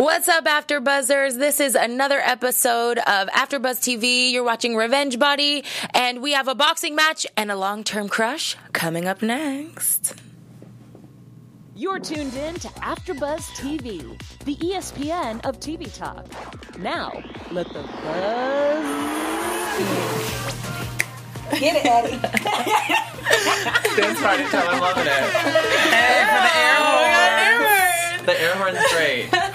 What's up, After Buzzers? This is another episode of AfterBuzz TV. You're watching Revenge Body, and we have a boxing match and a long-term crush coming up next. You're tuned in to AfterBuzz TV, the ESPN of TV talk. Now, let the buzz Get it, Eddie. Dance party time. I'm loving it. Hey, for the air horn. The air horn's great.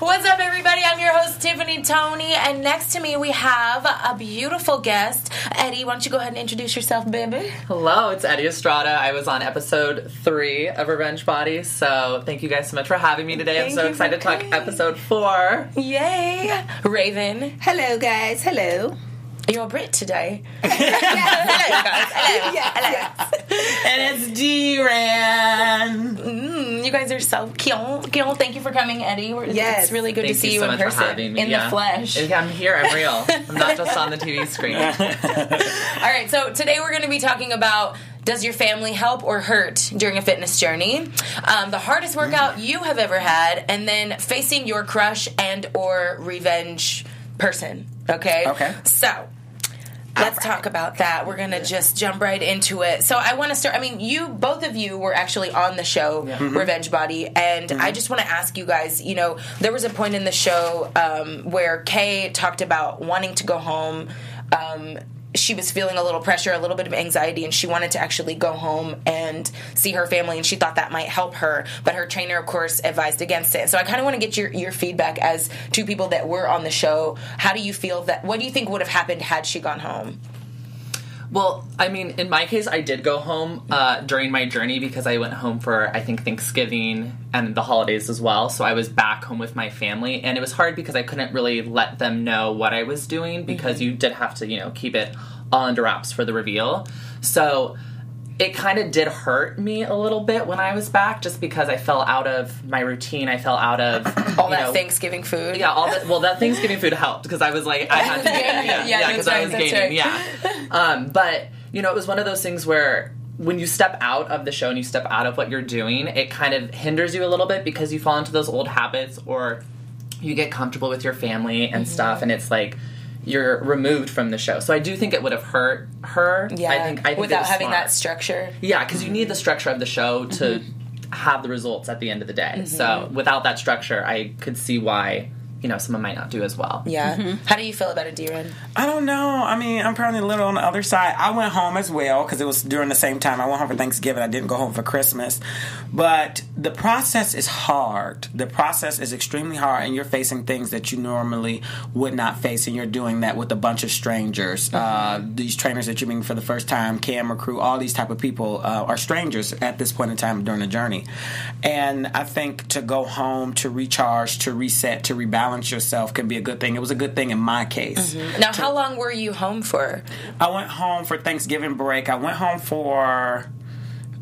What's up, everybody? I'm your host, Tiffany Toney, and next to me we have a beautiful guest. Eddie, why don't you go ahead and introduce yourself, baby? Hello, it's Eddie Estrada. I was on episode three of Revenge Body, so thank you guys so much for having me today. I'm so excited to talk coming. episode four. Yay! Raiven, Hello, guys. Hello. You're a Brit today. And it's Deeran. Mm, you guys are so cute. cute. Thank you for coming, Eddie. We're- Yes. It's really good Thank to see you you, so in much for person, having me. in yeah. the flesh. Yeah, I'm here. I'm real. I'm not just on the TV screen. All right, so today we're going to be talking about does your family help or hurt during a fitness journey? Um, the hardest workout you have ever had, and then facing your crush and or revenge person. Okay. Okay. So. Let's talk about that. We're gonna just jump right into it. So I want to start. I mean, you both of you were actually on the show Revenge Body, and I just want to ask you guys. You know, there was a point in the show um, where Kay talked about wanting to go home. Um, she was feeling a little pressure, a little bit of anxiety, and she wanted to actually go home and see her family, and she thought that might help her. But her trainer, of course, advised against it. So I kind of want to get your, your feedback as two people that were on the show. How do you feel that? What do you think would have happened had she gone home? Well, I mean, in my case, I did go home uh, during my journey because I went home for, I think, Thanksgiving and the holidays as well. So I was back home with my family, and it was hard because I couldn't really let them know what I was doing because you did have to, you know, keep it all under wraps for the reveal. So it kind of did hurt me a little bit when I was back just because I fell out of my routine. I fell out of All that know, Thanksgiving food. yeah, all that. Well, that Thanksgiving food helped because I was like, I had to gaining. gain. Yeah, Yeah, yeah, that's because I was gaining. right. Yeah, um, but you know, it was one of those things where when you step out of the show and you step out of what you're doing, it kind of hinders you a little bit because you fall into those old habits or you get comfortable with your family and Mm-hmm. stuff, and it's like. You're removed from the show, so I do think it would have hurt her. Yeah, I think I think without having smart. that structure. Yeah, because you need the structure of the show to Mm-hmm. have the results at the end of the day. So without that structure, I could see why you know someone might not do as well. Yeah. How do you feel about it, Deeran? I don't know. I mean, I'm probably a little on the other side. I went home as well because it was during the same time. I went home for Thanksgiving. I didn't go home for Christmas. But the process is hard. The process is extremely hard, and you're facing things that you normally would not face, and you're doing that with a bunch of strangers. Uh, these trainers that you're meeting for the first time, camera crew, all these type of people uh, are strangers at this point in time during the journey. And I think to go home, to recharge, to reset, to rebalance yourself can be a good thing. It was a good thing in my case. Mm-hmm. Now, how long were you home for? I went home for Thanksgiving break. I went home for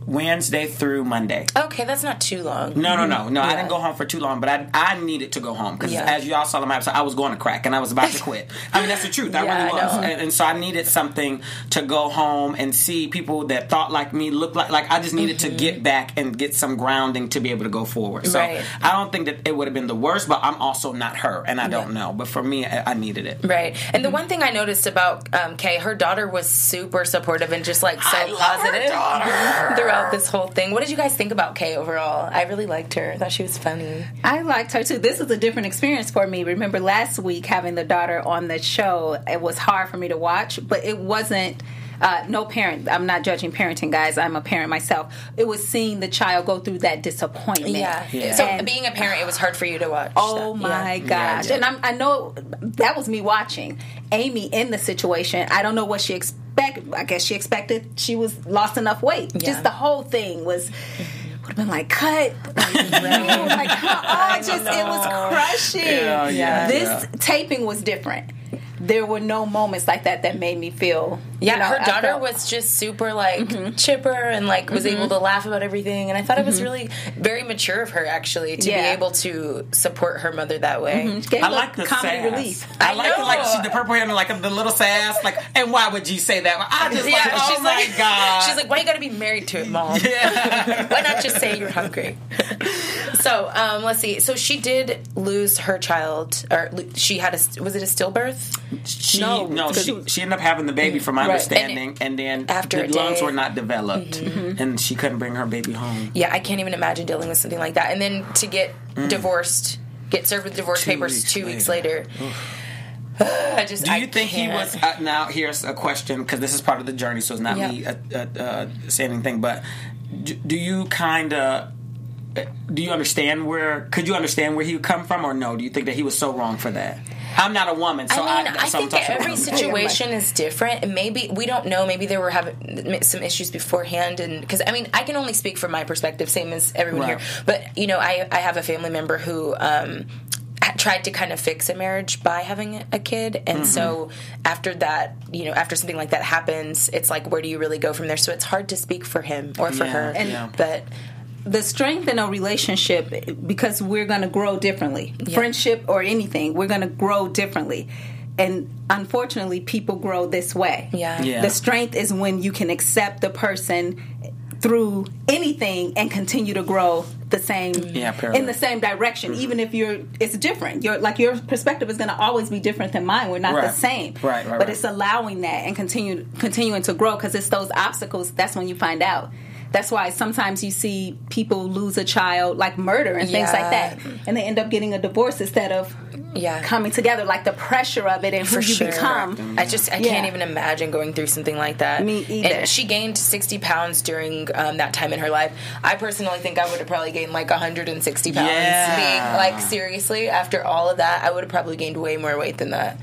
Wednesday through Monday. Okay, that's not too long. No, no, no, no. I didn't go home for too long, but I I needed to go home because Yeah. as y'all saw in my episode, I was going to crack and I was about to quit. I mean, that's the truth. I Yeah, really was, know. and, and so I needed something to go home and see people that thought like me, look like like I just needed to get back and get some grounding to be able to go forward. So Mm-hmm. Right. I don't think that it would have been the worst, but I'm also not her, and I don't know. But for me, I, I needed it. Right. And Mm-hmm. the one thing I noticed about um, Kay, her daughter was super supportive and just like so I positive daughter. throughout this whole thing. What did you guys think about Kay overall? I really liked her. I thought she was funny. I liked her too. This is a different experience for me. Remember last week having the daughter on the show, it was hard for me to watch, but it wasn't. Uh, no parent. I'm not judging parenting, guys. I'm a parent myself. It was seeing the child go through that disappointment. Yeah. Yeah. So And- being a parent, it was hard for you to watch. Oh that. my Yeah. gosh! Yeah. And I'm, I know that was me watching Amy in the situation. I don't know what she expected. I guess she expected she was lost enough weight. Yeah. Just the whole thing was. Mm-hmm. Would have been like cut. like, oh, just it was crushing. Yeah, yeah, This yeah. taping was different. There were no moments like that that made me feel. Yeah, you know, her daughter felt- was just super like Mm-hmm. chipper and like was mm-hmm. able to laugh about everything, and I thought it was mm-hmm. really very mature of her actually to be able to support her mother that way. Mm-hmm. Gave I a like the comedy sass. relief. I, I like the, like she, the purple hair and like the little sass. Like, and why would you say that? I just Yeah, like, oh she's my like, god. she's like, why you gotta be married to it, mom? yeah. why not just say you're hungry? So So um, let's see. So she did lose her child, or she had a was it a stillbirth? She, No, no, she, she ended up having the baby, from my Right. understanding, and, then After the lungs day- were not developed, and she couldn't bring her baby home. Yeah, I can't even imagine dealing with something like that. And then to get divorced, get served with divorce Mm. Two papers weeks two weeks later. I just Do I you think he can't. was? Uh, now, here's a question because this is part of the journey, so it's not Yeah. me uh, uh, uh, saying anything. But do, do you kind of? Do you understand where? Could you understand where he would come from, or no? Do you think that he was so wrong for that? I'm not a woman, so I mean, I, so I'm think talking every about- situation is different, and maybe we don't know. Maybe they were having some issues beforehand, and because I mean, I can only speak from my perspective, same as everyone Right. here. But you know, I I have a family member who. Um, tried to kind of fix a marriage by having a kid and so after that you know after something like that happens it's like where do you really go from there so it's hard to speak for him or for Yeah, her yeah. but the strength in a relationship because we're going to grow differently. Friendship or anything we're going to grow differently. And unfortunately people grow this way. Yeah. Yeah. the strength is when you can accept the person through anything and continue to grow the same Yeah, parallel. in the same direction mm-hmm. even if you're it's different. Your like your perspective is going to always be different than mine. We're not the same. Right, right, but right. it's allowing that and continue continuing to grow because it's those obstacles that's when you find out that's why sometimes you see people lose a child like murder and things like that and they end up getting a divorce instead of yeah coming together like the pressure of it and who for you sure. become I just I Yeah. can't even imagine going through something like that. Me either. And she gained sixty pounds during um, that time in her life. I personally think I would have probably gained like hundred and sixty pounds. Yeah. Being like seriously, after all of that, I would have probably gained way more weight than that.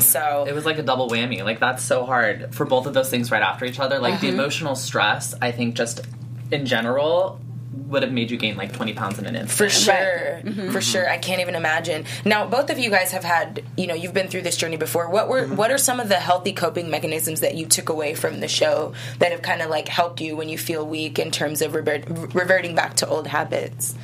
So It was like a double whammy. Like that's so hard for both of those things right after each other. Like Uh-huh. the emotional stress, I think just in general would have made you gain like 20 pounds in an instant. For sure, for sure. I can't even imagine. Now, both of you guys have had, you know, you've been through this journey before. What were, what are some of the healthy coping mechanisms that you took away from the show that have kind of like helped you when you feel weak in terms of revert, reverting back to old habits?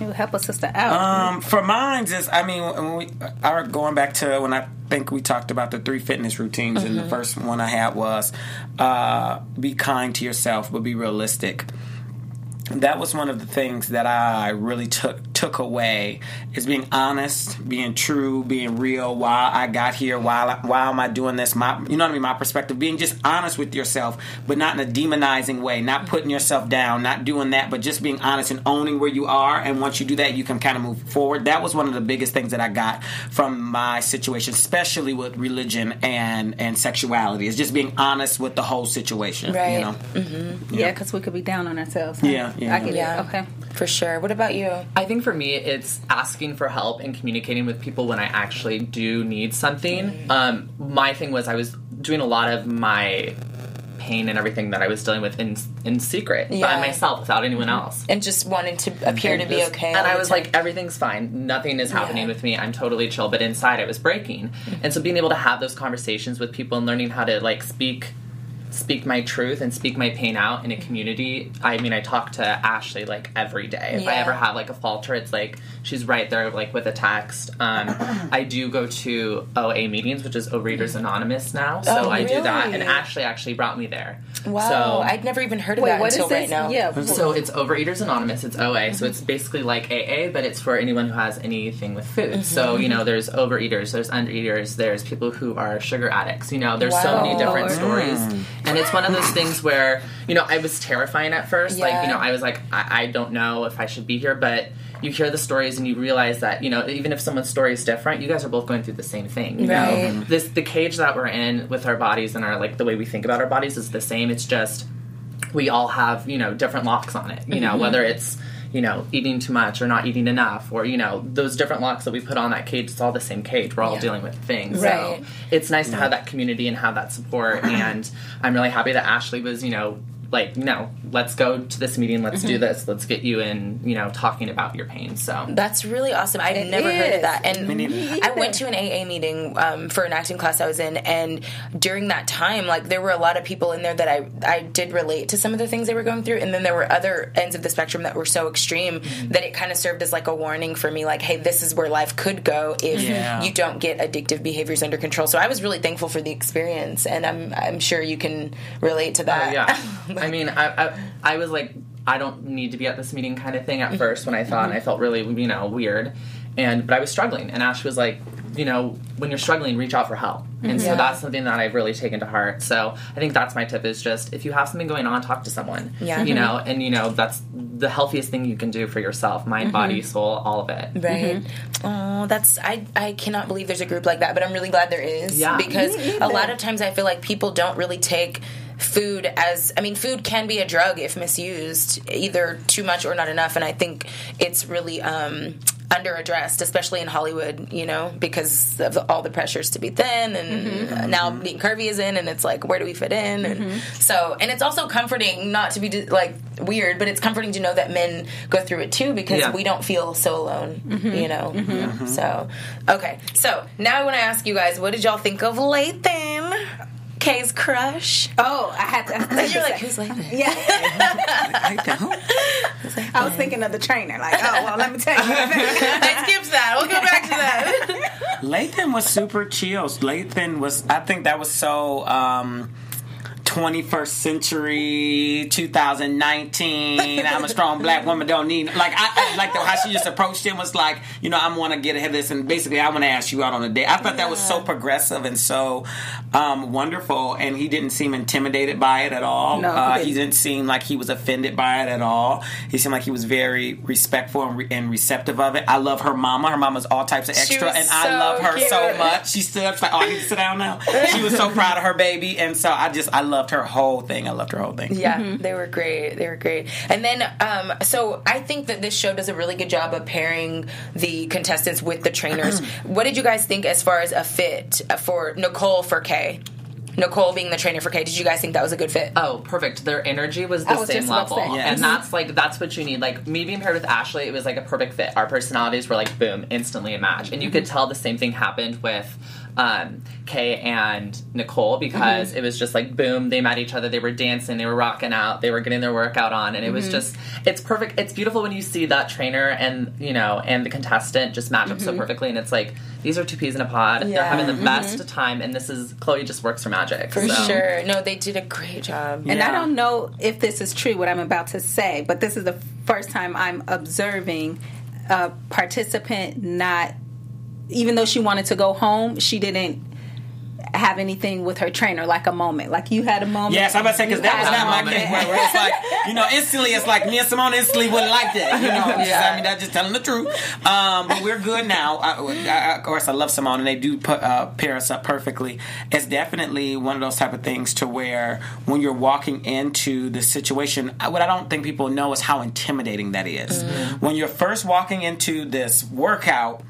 You help a sister out Um, for mine is, I mean, when we are going back to when I think we talked about the three fitness routines, and the first one I had was uh, be kind to yourself, but be realistic. That was one of the things that I really took took away is being honest, being true, being real. Why I got here, why why am I doing this? My you know what I mean. My perspective, being just honest with yourself, but not in a demonizing way, not putting yourself down, not doing that, but just being honest and owning where you are. And once you do that, you can kind of move forward. That was one of the biggest things that I got from my situation, especially with religion and and sexuality. Is just being honest with the whole situation. Right. You know. Mm-hmm. yeah because we could be down on ourselves huh? Yeah, yeah. i get Yeah. it okay For sure. What about you? I think for me, it's asking for help and communicating with people when I actually do need something. Mm. Um, my thing was I was doing a lot of my pain and everything that I was dealing with in in secret Yeah. by myself without anyone mm-hmm. else. And just wanting to appear to And be okay. And I was time. like, everything's fine. Nothing is happening Yeah. with me. I'm totally chill. But inside, I was breaking. Mm-hmm. And so being able to have those conversations with people and learning how to like speak speak my truth and speak my pain out in a community. I mean, I talk to Ashley like every day. If I ever have like a falter, it's like she's right there like with a text. Um, I do go to OA meetings, which is Overeaters mm. Anonymous now. So Oh, I do that. And? Ashley actually brought me there. wow, So I'd never even heard of wait that what is until this right now. yeah so it's Overeaters Anonymous. It's OA. So mm-hmm. it's basically like AA, but it's for anyone who has anything with food. Mm-hmm. So you know, there's overeaters, there's undereaters, there's people who are sugar addicts. You know, there's so many different Lord. stories, and it's one of those things where you know I was terrifying at first. Like Yeah. you know, I was like, I, I don't know if I should be here, but you hear the stories and you realize that you know even if someone's story is different, you guys are both going through the same thing. You Right. know, this the cage that we're in with our bodies and our like the way we think about our bodies is the same. It's just we all have you know different locks on it you know Mm-hmm. whether it's you know eating too much or not eating enough or you know those different locks that we put on that cage it's all the same cage we're all Yeah. dealing with things Right. so it's nice to have mm. that community and have that support and i'm really happy that ashley was you know like no let's go to this meeting let's Mm-hmm. do this let's get you in you know talking about your pain so That's really awesome. I'd It never heard of that. And Me. I went to an AA meeting um, for an acting class I was in, and during that time, like there were a lot of people in there that I I did relate to some of the things they were going through, and then there were other ends of the spectrum that were so extreme Mm-hmm. that it kind of served as like a warning for me, like, hey, this is where life could go if Yeah. you don't get addictive behaviors under control. So I was really thankful for the experience, and I'm I'm sure you can relate to that. Oh, yeah. I mean, I, I, I was like, I don't need to be at this meeting kind of thing at mm-hmm. first when I thought and I mm-hmm. felt really you know weird, and but I was struggling and Ash was like, you know, when you're struggling, reach out for help. And so mm-hmm. that's something that I've really taken to heart. So I think that's my tip is just if you have something going on, talk to someone. Yeah. You know, and you know that's the healthiest thing you can do for yourself, mind, body, soul, all of it. Right. Oh, that's I I cannot believe there's a group like that, but I'm really glad there is Yeah. because a lot of times I feel like people don't really take food as I mean food can be a drug if misused either too much or not enough and I think it's really um under addressed especially in Hollywood you know because of all the pressures to be thin and mm-hmm. now mm-hmm. being curvy is in and it's like where do we fit in? And mm-hmm. so and it's also comforting not to be like weird but it's comforting to know that men go through it too because Yeah. we don't feel so alone you know? So okay. So now i want to ask you guys what did y'all think of lathan kay's crush Oh, I had to. I you're like say- who's lathan Yeah, I Like that. I was thinking of the trainer. Like, oh well, let me tell you. i skipped that we'll go back to that Lathan was super chill. Lathan was, I think that was so um, 21st century, 2019. I'm a strong black woman, don't need. Like, I, I like the, how she just approached him was like, you know, I want to get ahead of this, and basically, I want to ask you out on a date. I thought that was so progressive and so um, wonderful, and he didn't seem intimidated by it at all. No, he uh, he didn't. seem like he was offended by it at all. He seemed like he was very respectful and, re- and receptive of it. I love her mama. Her mama's all types of extra, and I love her so much. She stood up, she's like, "Oh, I need to sit down now." She was so proud of her baby, and so I just I loved her whole thing. I loved her whole thing. Yeah, they were great. They were great. And then, um, so I think that this show does a really good job of pairing the contestants with the trainers. what did you guys think as far as a fit for Nicole for Kay? Nicole being the trainer for Kay. Did you guys think that was a good fit? Oh, perfect. Their energy was the was same just about to level. say. Yes. And that's like that's what you need. Like me being paired with Ashley, it was like a perfect fit. Our personalities were like boom, instantly a match. And you could tell the same thing happened with um, Kay and Nicole because mm-hmm. it was just like boom, they met each other, they were dancing, they were rocking out, they were getting their workout on, and it was mm-hmm. just it's perfect. It's beautiful when you see that trainer and you know and the contestant just match up so mm-hmm. perfectly, and it's like these are two peas in a pod. They're having the best time, and this is Chloe just works for magic. For so. sure. No, they did a great job. And I don't know if this is true, what I'm about to say, but this is the first time I'm observing a participant not, even though she wanted to go home, she didn't have anything with her trainer, like a moment. Like you had a moment. Yes, I'm about to say because that was not my case where, it's like you know instantly it's like me and Simone instantly wouldn't like that. You know, just, I mean that's just telling the truth. Um, but we're good now. I, I, of course, I love Simone and they do put, uh, pair us up perfectly. It's definitely one of those type of things to where when you're walking into the situation, what I don't think people know is how intimidating that is. When you're first walking into this workout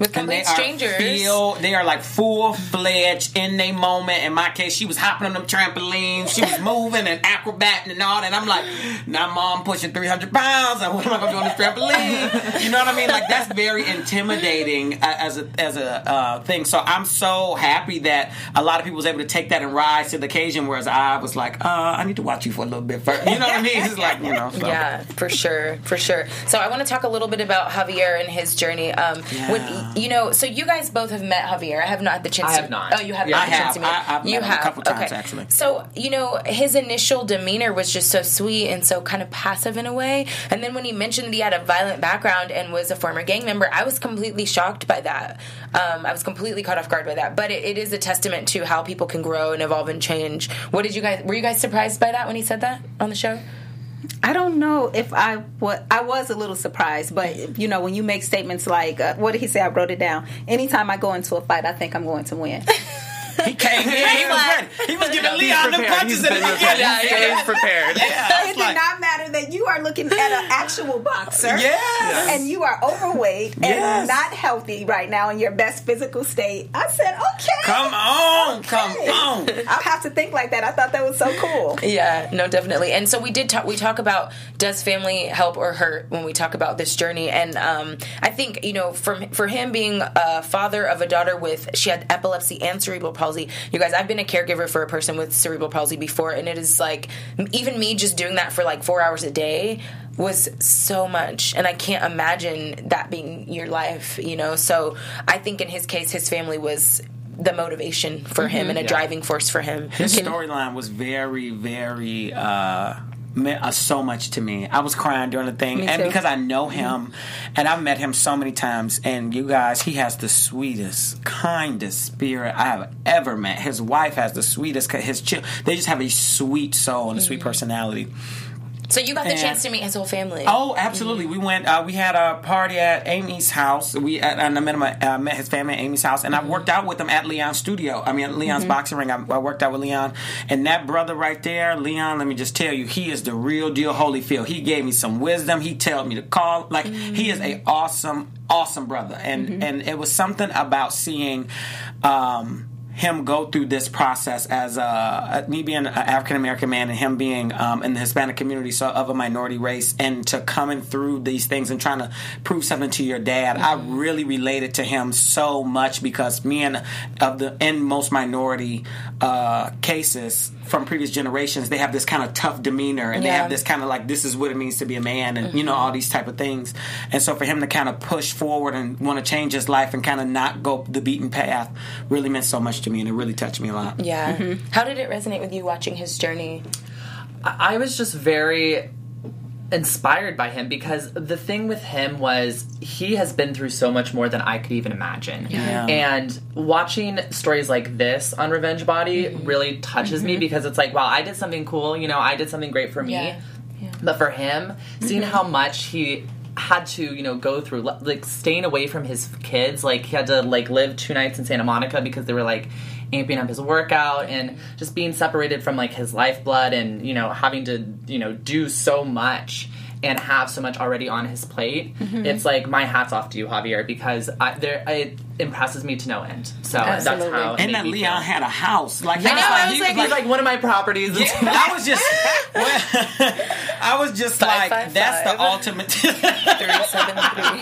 With and they complete are strangers. feel they are like full fledged in their moment. In my case, she was hopping on them trampolines, she was moving and acrobating and all that. And I'm like, now mom pushing 300 pounds. What am I gonna do on this trampoline? You know what I mean? Like that's very intimidating uh, as a as a uh, thing. So I'm so happy that a lot of people was able to take that and rise to the occasion. Whereas I was like, uh, I need to watch you for a little bit first. You know what I mean? It's like you know. So. Yeah, for sure, for sure. So I want to talk a little bit about Javier and his journey. Um, Yeah. when you know, so you guys both have met Javier. I have not had the chance. I to, have not. Oh, you have Yeah, not I had the have. chance to meet. I- I've met you him a have couple times, okay. actually. So you know, his initial demeanor was just so sweet and so kind of passive in a way. And then when he mentioned that he had a violent background and was a former gang member, I was completely shocked by that. Um, I was completely caught off guard by that. But it, it is a testament to how people can grow and evolve and change. What did you guys? Were you guys surprised by that when he said that on the show? I don't know if I what I was a little surprised, but you know when you make statements like, uh, "What did he say?" I wrote it down. Anytime I go into a fight, I think I'm going to win. He came in. He was ready. He was giving Leon the prepared. punches He's in the beginning. prepared. He stays prepared. Yeah, it did not matter that you are looking at an actual boxer. Yes. And you are overweight and Yes. not healthy right now in your best physical state. I said, okay. Come on, come on. I'll have to think like that. I thought that was so cool. Yeah, no, definitely. And so we did talk. We talk about does family help or hurt when we talk about this journey. And um, I think you know, from for him being a father of a daughter with she had epilepsy and cerebral palsy. You guys, I've been a caregiver for a person with cerebral palsy before, and it is like even me just doing that for like four hours a day was so much and i can't imagine that being your life you know? So i think in his case his family was the motivation for him and a driving force for him. His storyline was very, very uh, meant uh, so much to me. I was crying during the thing, and because I know him, and I've met him so many times. And you guys, he has the sweetest, kindest spirit I have ever met. His wife has the sweetest. His chil- they just have a sweet soul and a sweet personality. So you got the And- chance to meet his whole family. Oh, absolutely. We went. Uh, we had a party at Amy's house. We and I met him. Uh, met his family at Amy's house, and I worked out with him at Leon's studio. I mean, at Leon's boxing ring. I, I worked out with Leon, and that brother right there, Leon. Let me just tell you, he is the real deal. Holyfield. He gave me some wisdom. He told me to call. Like he is a awesome, awesome brother, and and it was something about seeing. Um, him go through this process as uh, me being an African American man and him being um, in the Hispanic community, so of a minority race, and to coming through these things and trying to prove something to your dad. I really related to him so much because me and of the in most minority uh, cases from previous generations, they have this kind of tough demeanor and they have this kind of like this is what it means to be a man and you know mm-hmm. all these type of things. And so for him to kind of push forward and want to change his life and kind of not go the beaten path really meant so much to me and it really touched me a lot. Yeah. Mm-hmm. How did it resonate with you watching his journey? I was just very inspired by him because the thing with him was he has been through so much more than I could even imagine. Yeah. And watching stories like this on Revenge Body mm-hmm. really touches me mm-hmm. because it's like, wow, I did something cool, you know, I did something great for me. Yeah. But for him, mm-hmm. seeing how much he had to, you know, go through like staying away from his kids, like he had to like live two nights in Santa Monica because they were like amping up his workout and just being separated from like his lifeblood and, you know, having to, you know, do so much and have so much already on his plate. Mm-hmm. It's like my hats off to you, Javier, because I, there it impresses me to no end. So that's Absolutely. how. And made that Leon feel. had a house. Like, he I know, I was he like- He's like one of my properties. Yeah, I was just, I was just Five, like, five, that's five. the ultimate. Three seven three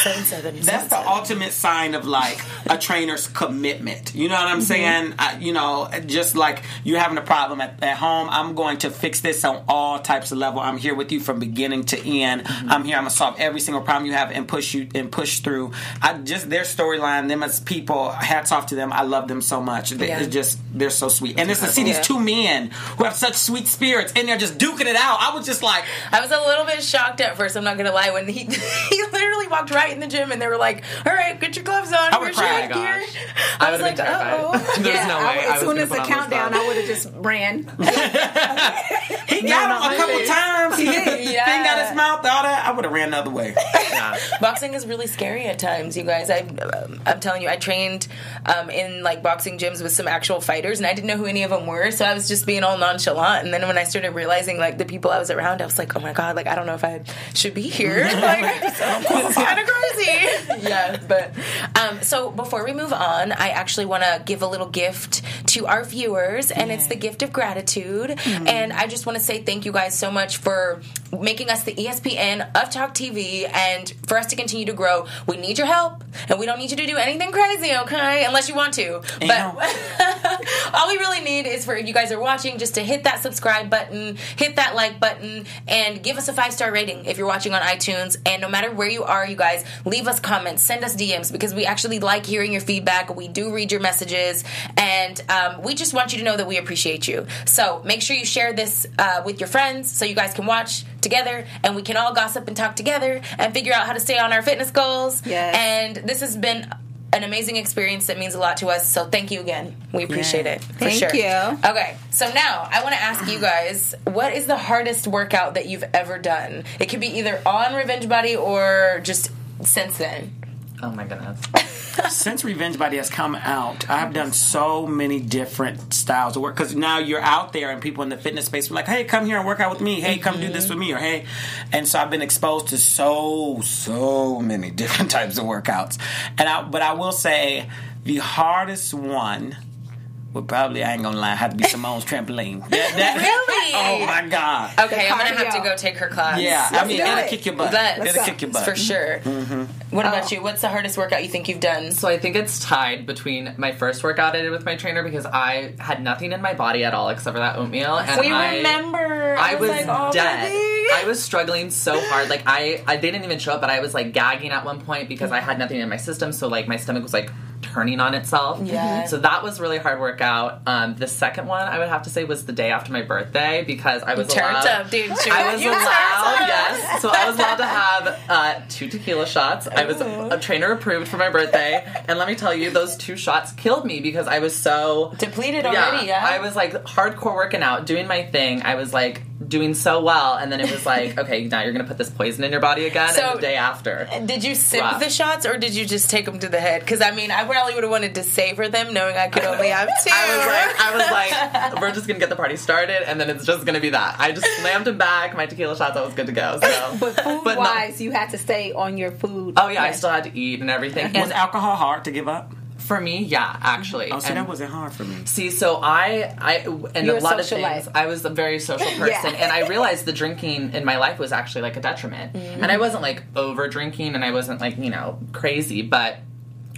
seven seven. That's the ultimate sign of like a trainer's commitment. You know what I'm mm-hmm. saying? I, you know, just like you're having a problem at, at home, I'm going to fix this on all types of level. I'm here with you from beginning to end. Mm-hmm. I'm here. I'm gonna solve every single problem you have and push you and push through. I just their storyline, them as people. Hats off to them. I love them so much. They, Yeah. It's just they're so sweet. And it's to see these Yeah. two men who have such sweet spirits and they're just duking it out. I was just like, I was a little bit shocked at first. I'm not gonna lie. When he he literally walked right in the gym and they were like, "All right, get your gloves on. I Where's would've your cried. gear?" Gosh. I, I was would've like, been "Oh." There's no way I as was soon gonna as the on those countdown, gloves. I would have just ran. he got him a couple times. He hit Yeah. thing got his mouth, all that. I would have ran the other way. Yeah. boxing is really scary at times you guys I, um, i'm telling you i trained um, in like boxing gyms with some actual fighters and i didn't know who any of them were so i was just being all nonchalant and then when i started realizing like the people i was around i was like oh my god like i don't know if i should be here like this is kind of crazy. Yeah but um, so before we move on i actually want to give a little gift to our viewers and it's the gift of gratitude. And i just want to say thank you guys so much for making us the espn of talk tv and for us to continue to grow. We need your help and we don't need you to do anything crazy okay? Unless you want to but all we really need is for you guys are watching just to hit that subscribe button hit that like button and give us a five star rating if you're watching on itunes. And no matter where you are you guys leave us comments send us dms because we actually like hearing your feedback we do read your messages and um, we just want you to know that we appreciate you so make sure you share this uh, with your friends so you guys can watch together and we can all gossip and talk together and figure out how to stay on our fitness goals Yes. and this has been an amazing experience that means a lot to us. So thank you again. We appreciate Yeah. it. For Thank sure. you. Okay, so now I want to ask you guys, what is the hardest workout that you've ever done? It could be either on Revenge Body or just since then. Oh my goodness. Since Revenge Body has come out, I've done so many different styles of work because now you're out there and people in the fitness space are like, "Hey, come here and work out with me. Hey, come do this mm-hmm. with me." Or hey, and so I've been exposed to so so many different types of workouts. And I, but I will say the hardest one would probably I ain't gonna lie, have to be Simone's trampoline. That- that- Really? Oh my god. Okay, I'm gonna have to go take her class. Yeah, I Let's mean do it'll it. kick your butt. Let's it'll go. kick your butt. for sure. Mm-hmm. What about you? What's the hardest workout you think you've done? So I think it's tied between my first workout I did with my trainer because I had nothing in my body at all except for that oatmeal, and we I, remember. I was like, oh, dead. baby. I was struggling so hard. Like I, I they didn't even show up, but I was like gagging at one point because I had nothing in my system. So like my stomach was like turning on itself. Yeah. So that was really hard workout. Um, the second one I would have to say was the day after my birthday because I was Turned allowed. up, dude. I was You allowed, yes. So I was allowed to have uh, two tequila shots. I was a trainer approved for my birthday, and let me tell you, those two shots killed me because I was so Depleted already, yeah. I was like hardcore working out, doing my thing. I was like doing so well, and then it was like, okay, now you're gonna put this poison in your body again. So- and the day after, Did you sip Rough. the shots or did you just take them to the head? Because I mean, I probably would have wanted to savor them, knowing I could only have two. I was like, I was like, we're just gonna get the party started, and then it's just gonna be that. I just slammed them back, my tequila shots. I was good to go. So, But food But no- wise, you had to stay on your food. oh yeah, I still had to eat and everything. Was And alcohol hard to give up? for me, yeah, actually. Oh, see, And- that wasn't hard for me. See, so I, I, and You're a a lot of things. I was a very social person, Yeah. and I realized the drinking in my life was actually like a detriment. Mm-hmm. And I wasn't like over drinking, and I wasn't like you know crazy, but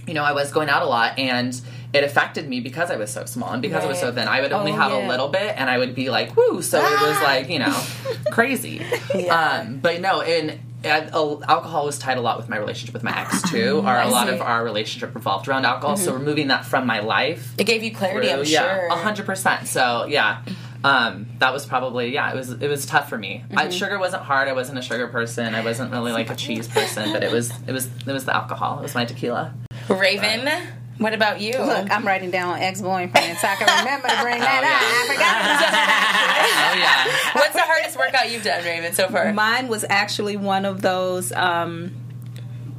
you know I was going out a lot, and it affected me because I was so small and because I was so thin. I would only Oh, have yeah. a little bit, and I would be like, "Woo!" So it was like you know crazy. Um, but no, and. uh, Alcohol was tied a lot with my relationship with my ex too. Or a lot of our relationship revolved around alcohol. So removing that from my life it gave you clarity, I'm yeah, sure. a hundred percent. So yeah, um, that was probably yeah. It was it was tough for me. I, sugar wasn't hard. I wasn't a sugar person. I wasn't really like a cheese person. But it was it was it was the alcohol. It was my tequila. Raiven, what about you? Look, I'm writing down ex boyfriend so I can remember to bring that up. I forgot. Oh yeah. What's the hardest workout you've done, Raiven, so far? Mine was actually one of those um,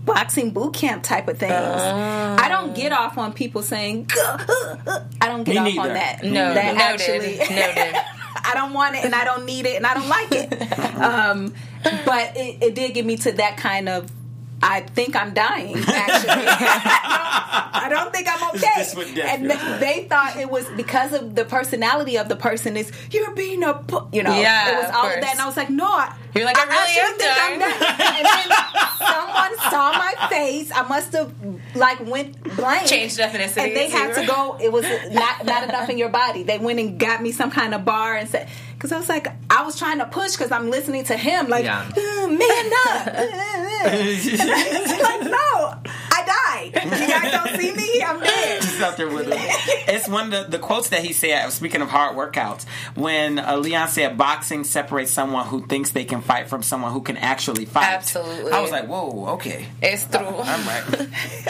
boxing boot camp type of things. Oh. I don't get off on people saying, I don't get off neither. on that. No, that noted, actually. noted. I don't want it and I don't need it and I don't like it. um, but it, it did get me to that kind of. I think I'm dying. Actually, I don't think I'm okay. This would death and you. they, they thought it was because of the personality of the person. Is you're being a, pu-" you know, Yeah, it was of all of that, and I was like, no, I, You're like, I really am actually think I'm dying. dying. and then someone saw my face. I must have like went blank, Changed ethnicity. and they had to go. It was not not enough in your body. They went and got me some kind of bar and said. Because I was like, I was trying to push because I'm listening to him, like, Yeah. "Uh, man up. like, no, I died. You guys don't see me? I'm dead. Just out there with him. It's one of the, the quotes that he said. Speaking of hard workouts, when uh, Leon said boxing separates someone who thinks they can fight from someone who can actually fight. Absolutely. I was like, whoa, okay, It's true. I'm right.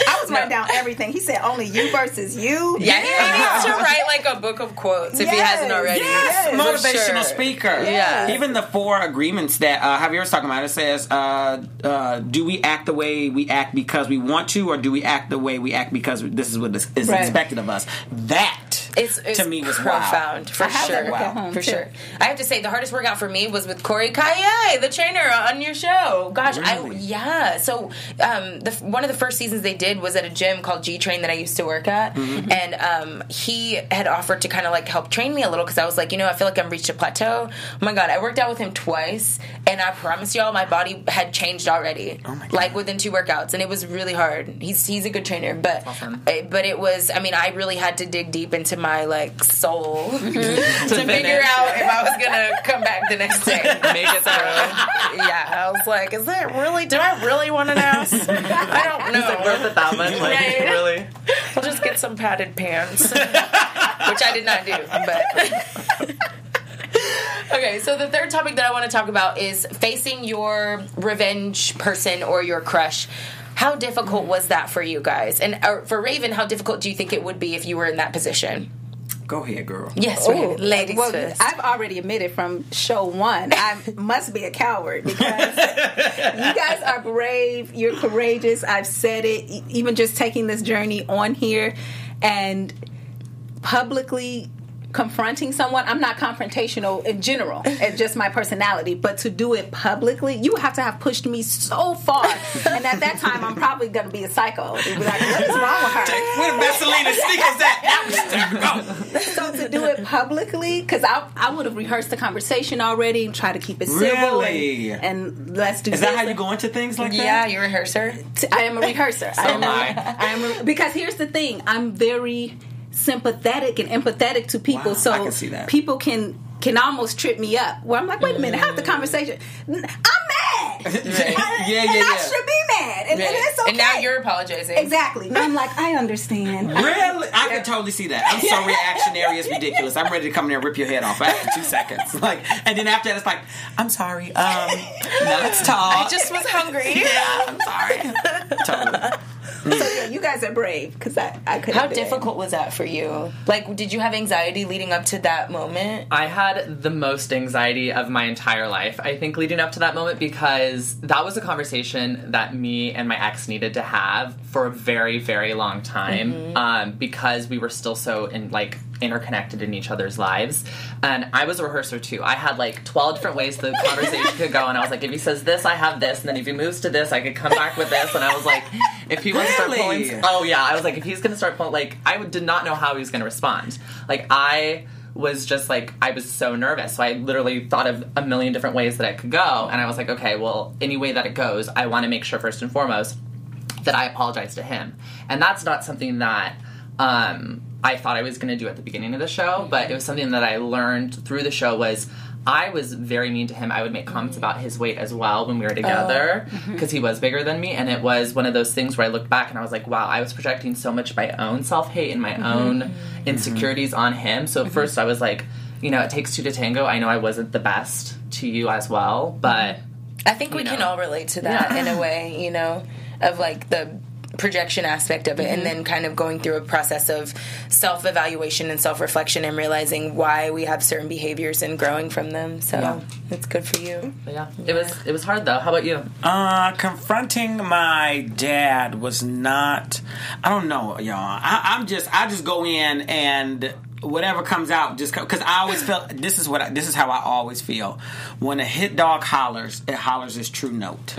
I was writing down everything. He said, only you versus you. Yeah, he needs to write like a book of quotes if he hasn't already. yes. For motivational sure. Speaker. Yeah. Even the four agreements that uh, Javier was talking about, it says, uh, uh, do we act the way we act because we want to, or do we act the way we act because this is what is, Right. expected of us? That It's, it's to me was wow. profound for I have that sure. book at home, for too. sure. I have to say the hardest workout for me was with Cory Calliet, the trainer on your show. Gosh, I yeah. So um, the one of the first seasons they did was at a gym called G Train that I used to work at, Mm-hmm. and um, he had offered to kind of like help train me a little because I was like, you know, I feel like I've reached a plateau. Oh my god, I worked out with him twice, and I promise y'all, my body had changed already. Oh my God. Like within two workouts, and it was really hard. He's he's a good trainer, but Awesome. but it was. I mean, I really had to dig deep into my like soul mm-hmm. to figure out if I was gonna come back the next day. Make it through. Yeah, I was like, is that really? Do I really want an ass? I don't know. Is it worth it that much? Like Right. really? I'll just get some padded pants, which I did not do. But okay, so the third topic that I want to talk about is facing your revenge person or your crush. How difficult was that for you guys? And uh, for Raiven, how difficult do you think it would be if you were in that position? Go ahead, girl. Yes, Ooh, ladies well, first. I've already admitted from show one, I must be a coward because you guys are brave. You're courageous. I've said it. Even just taking this journey on here and publicly confronting someone. I'm not confrontational in general. It's just my personality. But to do it publicly, you have to have pushed me so far. and at that time, I'm probably going to be a psycho. Be like, what is wrong with her? Where the Vaseline and sneakers at? That was go. so to do it publicly, because I, I would have rehearsed the conversation already and try to keep it civil. Really? And, and let's do Is that how you go into things like yeah, that? Yeah, you rehearse her. T- I am a rehearser. I am. am A, I. I am a, because here's the thing. I'm very sympathetic and empathetic to people. Wow, so I can see that. people can can almost trip me up. Where I'm like, wait a minute, have the conversation. I'm mad. Yeah, yeah, and I should be mad. and, and it's okay. And now you're apologizing. exactly. Now I'm like, I understand. Really? I can totally see that. I'm so reactionary, it's ridiculous. I'm ready to come in there and rip your head off after two seconds. Like, and then after that, it's like, I'm sorry. Um, now let's talk. I just was hungry. yeah, I'm sorry. Guys are brave because I, I couldn't. How do it. difficult was that for you? Like, did you have anxiety leading up to that moment? I had the most anxiety of my entire life, I think, leading up to that moment because that was a conversation that me and my ex needed to have for a very, very long time um, because we were still so in like interconnected in each other's lives. And I was a rehearser too. I had like 12 different ways the conversation could go. And I was like, if he says this, I have this. And then if he moves to this, I could come back with this. And I was like, if he wants to start Really? Oh, yeah. I was like, if he's to start pulling, like, I did not know how he was to respond. Like, I was just like I was so nervous. So I literally thought of a million different ways that I could go and I was like, okay, well, any way that it goes, I want to make sure first and foremost that I apologize to him. And that's not something that um, I thought I was going to do at the beginning of the show, but it was something that I learned through the show was I was very mean to him. I would make comments about his weight as well when we were together oh. mm-hmm. because he was bigger than me and it was one of those things where I looked back and I was like, wow, I was projecting so much of my own self-hate and my mm-hmm. own mm-hmm. insecurities on him. So at first I was like, you know, it takes two to tango. I know I wasn't the best to you as well, but I think we You can all relate to that in a way, you know, of like the projection aspect of it and then kind of going through a process of self-evaluation and self-reflection and realizing why we have certain behaviors and growing from them so Yeah. it's good for you but yeah, it was it was hard though. How about you? Uh, confronting my dad was not. I don't know, y'all. I, I'm just. I just go in and whatever comes out, just because I always felt. This is what. I, this is how I always feel. When a hit dog hollers, it hollers its true note,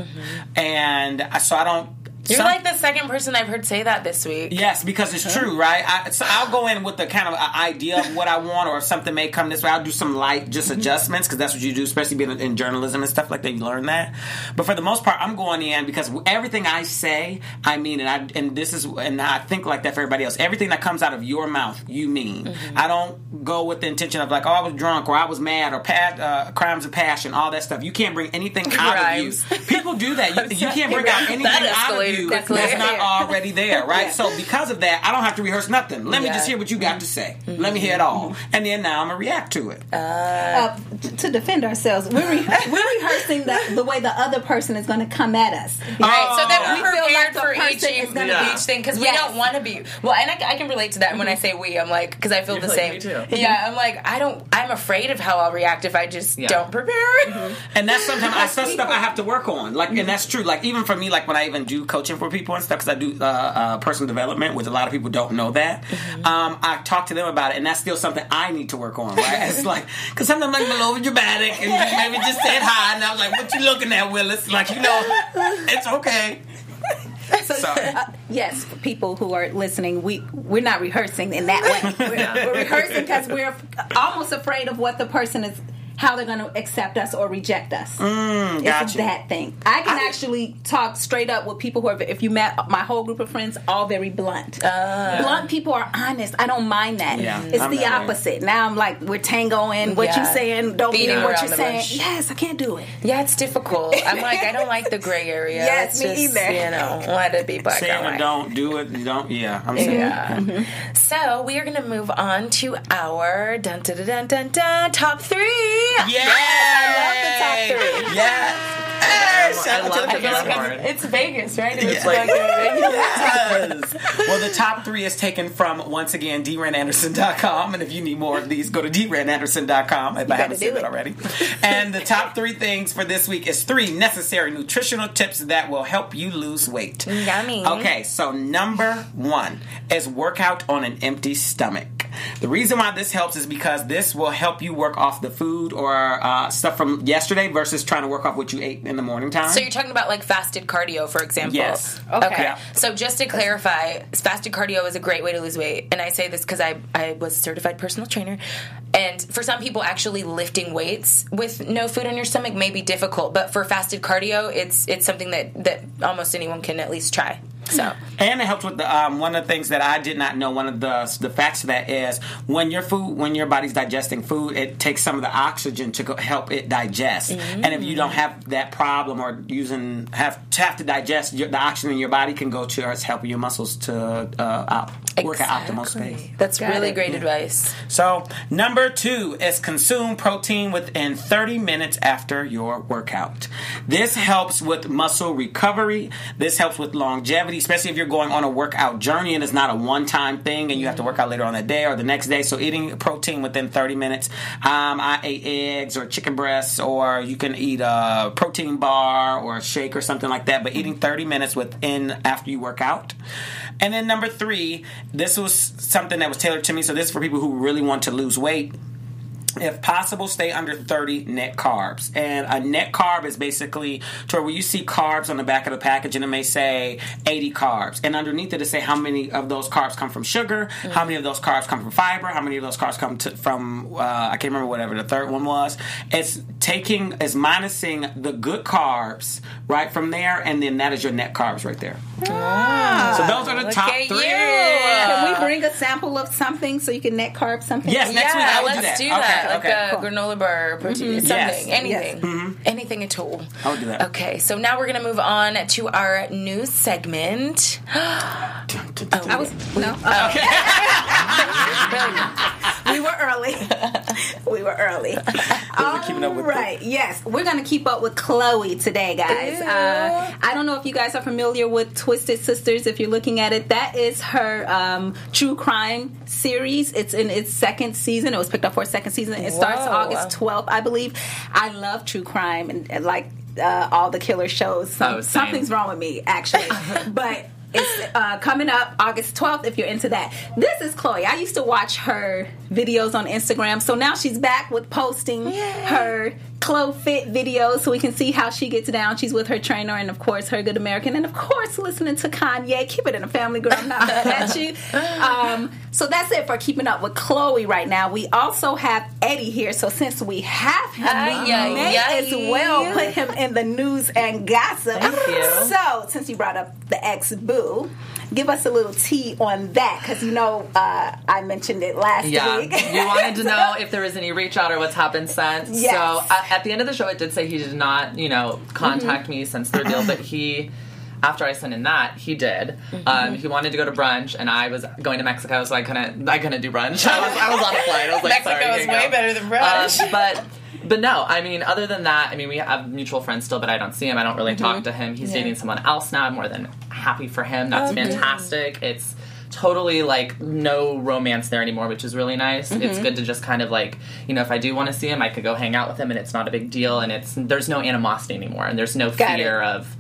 and I- so I don't. You're some- like the second person I've heard say that this week Yes, because it's true, right? I, so I'll go in with the kind of a idea of what I want, or if something may come this way, I'll do some light just adjustments because that's what you do, especially being in journalism and stuff like that. You learn that. But for the most part, I'm going in because everything I say, I mean, and I and this is and I think like that for everybody else. Everything that comes out of your mouth, you mean. I don't go with the intention of like, oh, I was drunk or I was mad or pa- uh, crimes of passion, all that stuff. You can't bring anything out Crimes. of you. People do that. You, you can't bring out anything out of escalated you quickly. that's not already there, right? So because of that, I don't have to rehearse nothing. Let me just hear what you got to say. Mm-hmm. Let me hear it all, mm-hmm. and then now I'm gonna react to it. Uh, uh, t- to defend ourselves, we're, re- we're rehearsing the, the way the other person is going to come at us. Right, so that oh. We we're feel prepared like the for each, person is gonna each be- thing because Yes. we don't want to be. Well, and I, I can relate to that. And when I mm-hmm. say we, I'm like because I feel You the feel same. like me too. Yeah, I'm like I don't. I'm afraid of how I'll react if I just Yeah. don't prepare. And that's sometimes I that's stuff I have to work on. Like, and that's true. Like, even for me, like when I even do coaching for people and stuff, because I do uh, uh, personal development, which a lot of people don't know that. Um, I talk to them about it, and that's still something I need to work on. Right? It's like because sometimes I'm a little dramatic, and maybe just said hi, and I was like, "What you looking at, Willis?" Like, you know, it's okay. So, Sorry. uh, yes, for people who are listening, we we're not rehearsing in that way. We're, we're rehearsing because we're almost afraid of what the person is, how they're going to accept us or reject us. it's Mm, gotcha. that thing. I can actually talk straight up with people who are. If you met my whole group of friends, all very blunt. Blunt people are honest. I don't mind that. Yeah, it's I'm the that way. opposite. Now I'm like, we're tangoing. What you saying? Don't Beating mean what you're saying. bush. Yes, I can't do it. Yeah, it's difficult. I'm like, I don't like the gray area. Yes, It's me just, either. You know, let it be black Say and it white. don't do it. Don't. Yeah, I'm saying. Yeah. So we are going to move on to our dun dun dun dun dun, dun top three. Yeah, I love the top three. Yeah. Hey, shout I love the I feel That's like hard. I'm, it's Vegas, right? It's Yeah. like Yes. well, the top three is taken from, once again, deerananderson.com. And if you need more of these, go to deerananderson.com if I haven't do said it. it already. And the top three things for this week is three necessary nutritional tips that will help you lose weight. Yummy. Okay, so number one is work out on an empty stomach. The reason why this helps is because this will help you work off the food or uh, stuff from yesterday versus trying to work off what you ate in the morning time. So you're talking about like fasted cardio, for example. Yes. Okay. Yeah. So just to clarify, fasted cardio is a great way to lose weight, and I say this because I I was a certified personal trainer, and for some people, actually lifting weights with no food on your stomach may be difficult, but for fasted cardio, it's it's something that that almost anyone can at least try. So And it helps with the um, one of the things that I did not know. One of the the facts of that is when your food, when your body's digesting food, it takes some of the oxygen to help it digest. And if you don't have that problem or using have to have to digest, your, the oxygen in your body can go to us helping your muscles to uh, op, work at optimal space. that's Got really it. great advice. So, number two is consume protein within 30 minutes after your workout. This helps with muscle recovery. This helps with longevity, especially if you're going on a workout journey and it's not a one time thing and you have to work out later on the day or the next day. So, eating protein within 30 minutes. Um, I ate eggs or chicken breasts, or you can eat a protein bar or a shake or something like that, but eating 30 minutes within after you work out. And then number three, this was something that was tailored to me. So this is for people who really want to lose weight. If possible, stay under 30 net carbs. And a net carb is basically to where you see carbs on the back of the package and it may say 80 carbs. And underneath it, it say how many of those carbs come from sugar, how many of those carbs come from fiber, how many of those carbs come to, from, uh, I can't remember whatever the third one was. It's taking, it's minusing the good carbs right from there, and then that is your net carbs right there. so those are the look top three. you. Can we bring a sample of something so you can net carb something? Yes, next week I will let's do do that. that. Okay, like okay. a Cool. granola bar, or protein, something, Yes. anything, Yes. anything at all. I'll do that. Okay, so now we're gonna move on to our news segment. Oh, I was no. we were early. we were early. All keeping up with the- right. Yes, we're gonna keep up with Khloe today, guys. Uh, I don't know if you guys are familiar with Twisted Sisters. If you're looking at it, that is her um, true crime series. It's in its second season. It was picked up for a second season. It starts August 12th, I believe. I love true crime and, and like uh, all the killer shows. Some, Oh, something's wrong with me, actually. but it's uh, coming up August 12th if you're into that. This is Khloe. I used to watch her videos on Instagram, so now she's back with posting her Khloe Fit videos so we can see how she gets down. She's with her trainer and, of course, her Good American, and, of course, listening to Kanye. Keep it in the family, girl. I'm not mad at you. Um, so that's it for keeping up with Khloe right now. We also have Eddie here, so since we have him, we ay, may ay. as well put him in the news and gossip. So, since you brought up the ex boo, give us a little tea on that because you know uh, I mentioned it last Yeah, week. you wanted to know if there was any reach out or what's happened since. Yes. So uh, at the end of the show, it did say he did not, you know, contact me since their deal, but he. After I sent in that, he did. Um, he wanted to go to brunch, and I was going to Mexico, so I couldn't. I couldn't do brunch. I was, I was on a flight. I was like, Mexico sorry, is way go. better than brunch. Um, but but no, I mean, other than that, I mean, we have mutual friends still, but I don't see him. I don't really Mm-hmm. talk to him. He's dating someone else now. More than happy for him. That's fantastic. It's totally like no romance there anymore, which is really nice. Mm-hmm. It's good to just kind of like, you know, if I do want to see him, I could go hang out with him and it's not a big deal and it's there's no animosity anymore and there's no Got fear it. of,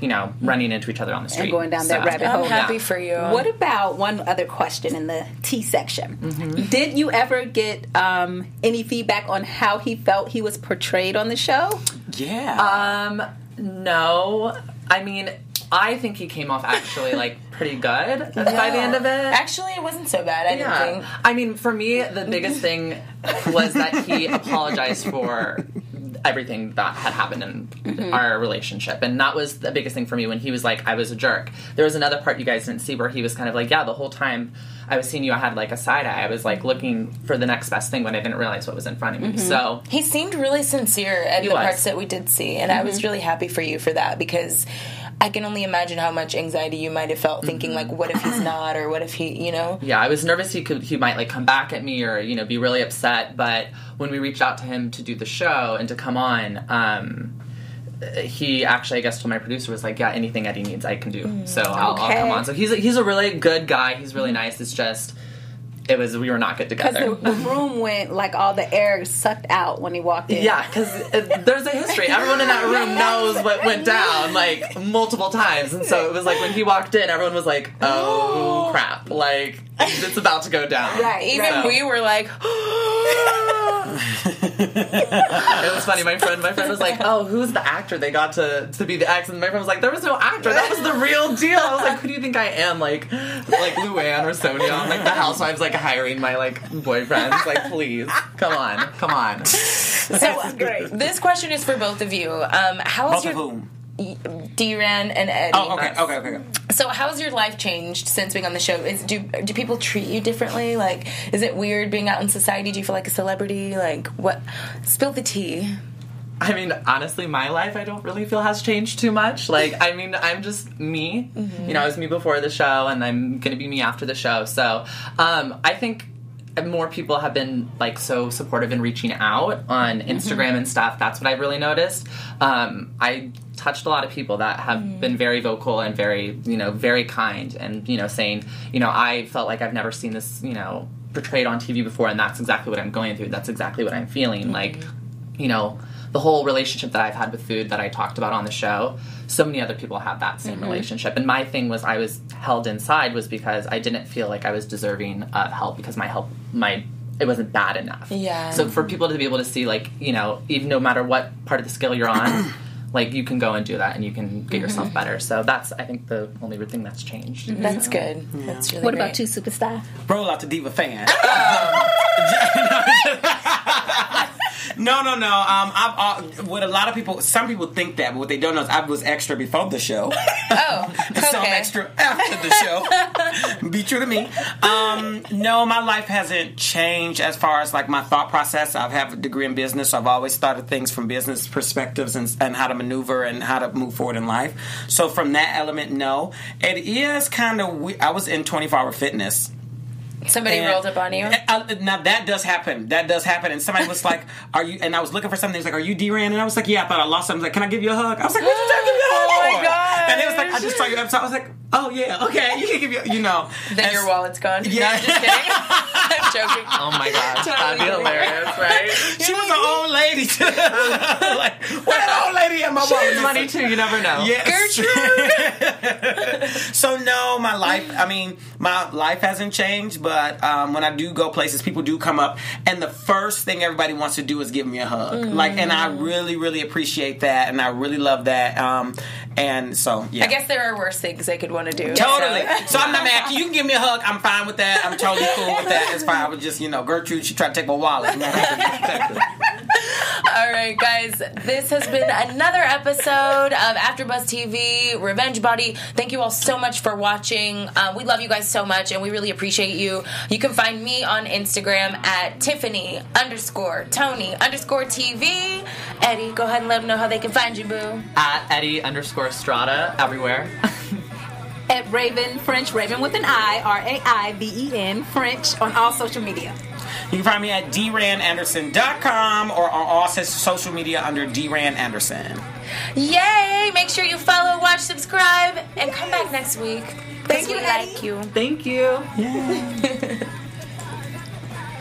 you know, running into each other on the street. and going down that rabbit hole. I'm happy Yeah. for you. What about one other question in the T section? Mm-hmm. Did you ever get um, any feedback on how he felt he was portrayed on the show? Yeah. Um, no. I mean, I think he came off actually like pretty good by the end of it. Actually, it wasn't so bad. I didn't Yeah. think. I mean, for me, the biggest thing was that he apologized for everything that had happened in Mm-hmm. our relationship. And that was the biggest thing for me when he was like, I was a jerk. There was another part you guys didn't see where he was kind of like, yeah, the whole time I was seeing you, I had like a side eye. I was like looking for the next best thing when I didn't realize what was in front of me. Mm-hmm. So, He seemed really sincere at the was. parts that we did see, and I was really happy for you for that because I can only imagine how much anxiety you might have felt thinking like, what if he's mm-hmm. not, or what if he, you know? yeah, I was nervous he could he might like come back at me or you know be really upset. But when we reached out to him to do the show and to come on, um, he actually I guess told my producer was like, yeah, anything Eddie needs, I can do. Mm. So I'll, I'll come on. So he's a, he's a really good guy. He's really mm-hmm. nice. It's just it was we were not good together. the, the room went like all the air sucked out when he walked in. Yeah, because there's a history. Everyone in that room knows what went down, like multiple times, and so it was like when he walked in, everyone was like, "Oh crap!" Like it's about to go down. Right, Even So- we were like, It was funny. My friend, my friend was like, "Oh, who's the actor they got to to be the ex?" And my friend was like, "There was no actor. That was the real deal." I was like, "Who do you think I am? Like, like Luann or Sonja? I'm like the housewives, like hiring my like boyfriends. Like, please, come on, come on." so great. This question is for both of you. Um, how Both is of your Deeran and Eddie. Oh, okay, okay, okay. okay. So, how's your life changed since being on the show? Is do do people treat you differently? Like, is it weird being out in society? Do you feel like a celebrity? Like, what? Spill the tea. I mean, honestly, my life I don't really feel has changed too much. Like, I mean, I'm just me. Mm-hmm. You know, I was me before the show, and I'm gonna be me after the show. So, um, I think more people have been like so supportive in reaching out on Mm-hmm. Instagram and stuff. That's what I've really noticed. Um, I touched a lot of people that have Mm. been very vocal and very, you know, very kind, and you know, saying, you know, I felt like I've never seen this, you know, portrayed on TV before, and that's exactly what I'm going through. That's exactly what I'm feeling. Like, you know, the whole relationship that I've had with food that I talked about on the show, so many other people have that same mm-hmm. relationship. And my thing was I was held inside was because I didn't feel like I was deserving of help because my help my it wasn't bad enough. Yeah. So for people to be able to see like, you know, even no matter what part of the scale you're on, like you can go and do that and you can get mm-hmm. yourself better. So that's I think the only thing that's changed. Mm-hmm. That's good. That's really. What great. about you, superstar? Roll out the diva fan. no, no, no. Um, I've uh, what a lot of people, some people think that, but what they don't know is I was extra before the show. Oh, so I'm extra after the show. Be true to me. Um, no, my life hasn't changed as far as like my thought process. I have a degree in business, so I've always started things from business perspectives and, and how to maneuver and how to move forward in life. So from that element, no. It is kind of. We- I was in 24 hour fitness. Somebody And- rolled up on you. Uh, now that does happen. That does happen. And somebody was like, "Are you?" And I was looking for something. He's like, "Are you Deeran?" And I was like, "Yeah." I thought I lost something. Like, "Can I give you a hug?" I was like, "What you trying to give you a hug Oh my for?" gosh. And it was like, "I just saw your episode." I was like, "Oh yeah, okay, you can give you." You know. Then And- your wallet's gone. Yeah. No, I'm just kidding. I'm joking. Oh my gosh, that'd be hilarious, right? She was an old lady too. like, what that old lady at my wallet? Money too, you never know. Yes. so no, my life. I mean, my life hasn't changed. But um, when I do go places, people do come up, and the first thing everybody wants to do is give me a hug. Like, and I really, really appreciate that, and I really love that. Um, and so, yeah. I guess there are worse things they could want to do. Totally. so- So I'm not mad. You can give me a hug. I'm fine with that. I'm totally cool with that. It's fine. I was just, you know, Gertrude. She tried to take my wallet. I'm not happy. All right, guys. This has been another episode of AfterBuzz TV Revenge Body. Thank you all so much for watching. Uh, we love you guys so much, and we really appreciate you. You can find me on Instagram at Tiffany underscore Toney underscore TV. Eddie, go ahead and let them know how they can find you, boo. At Eddie underscore Estrada everywhere. At Raiven French, Raven with an I, R A I V E N, French, on all social media. You can find me at deerananderson.com or on all social media under Deeran Anderson. Yay! Make sure you follow, watch, subscribe, and come back next week. Thank you, we like you. Thank you.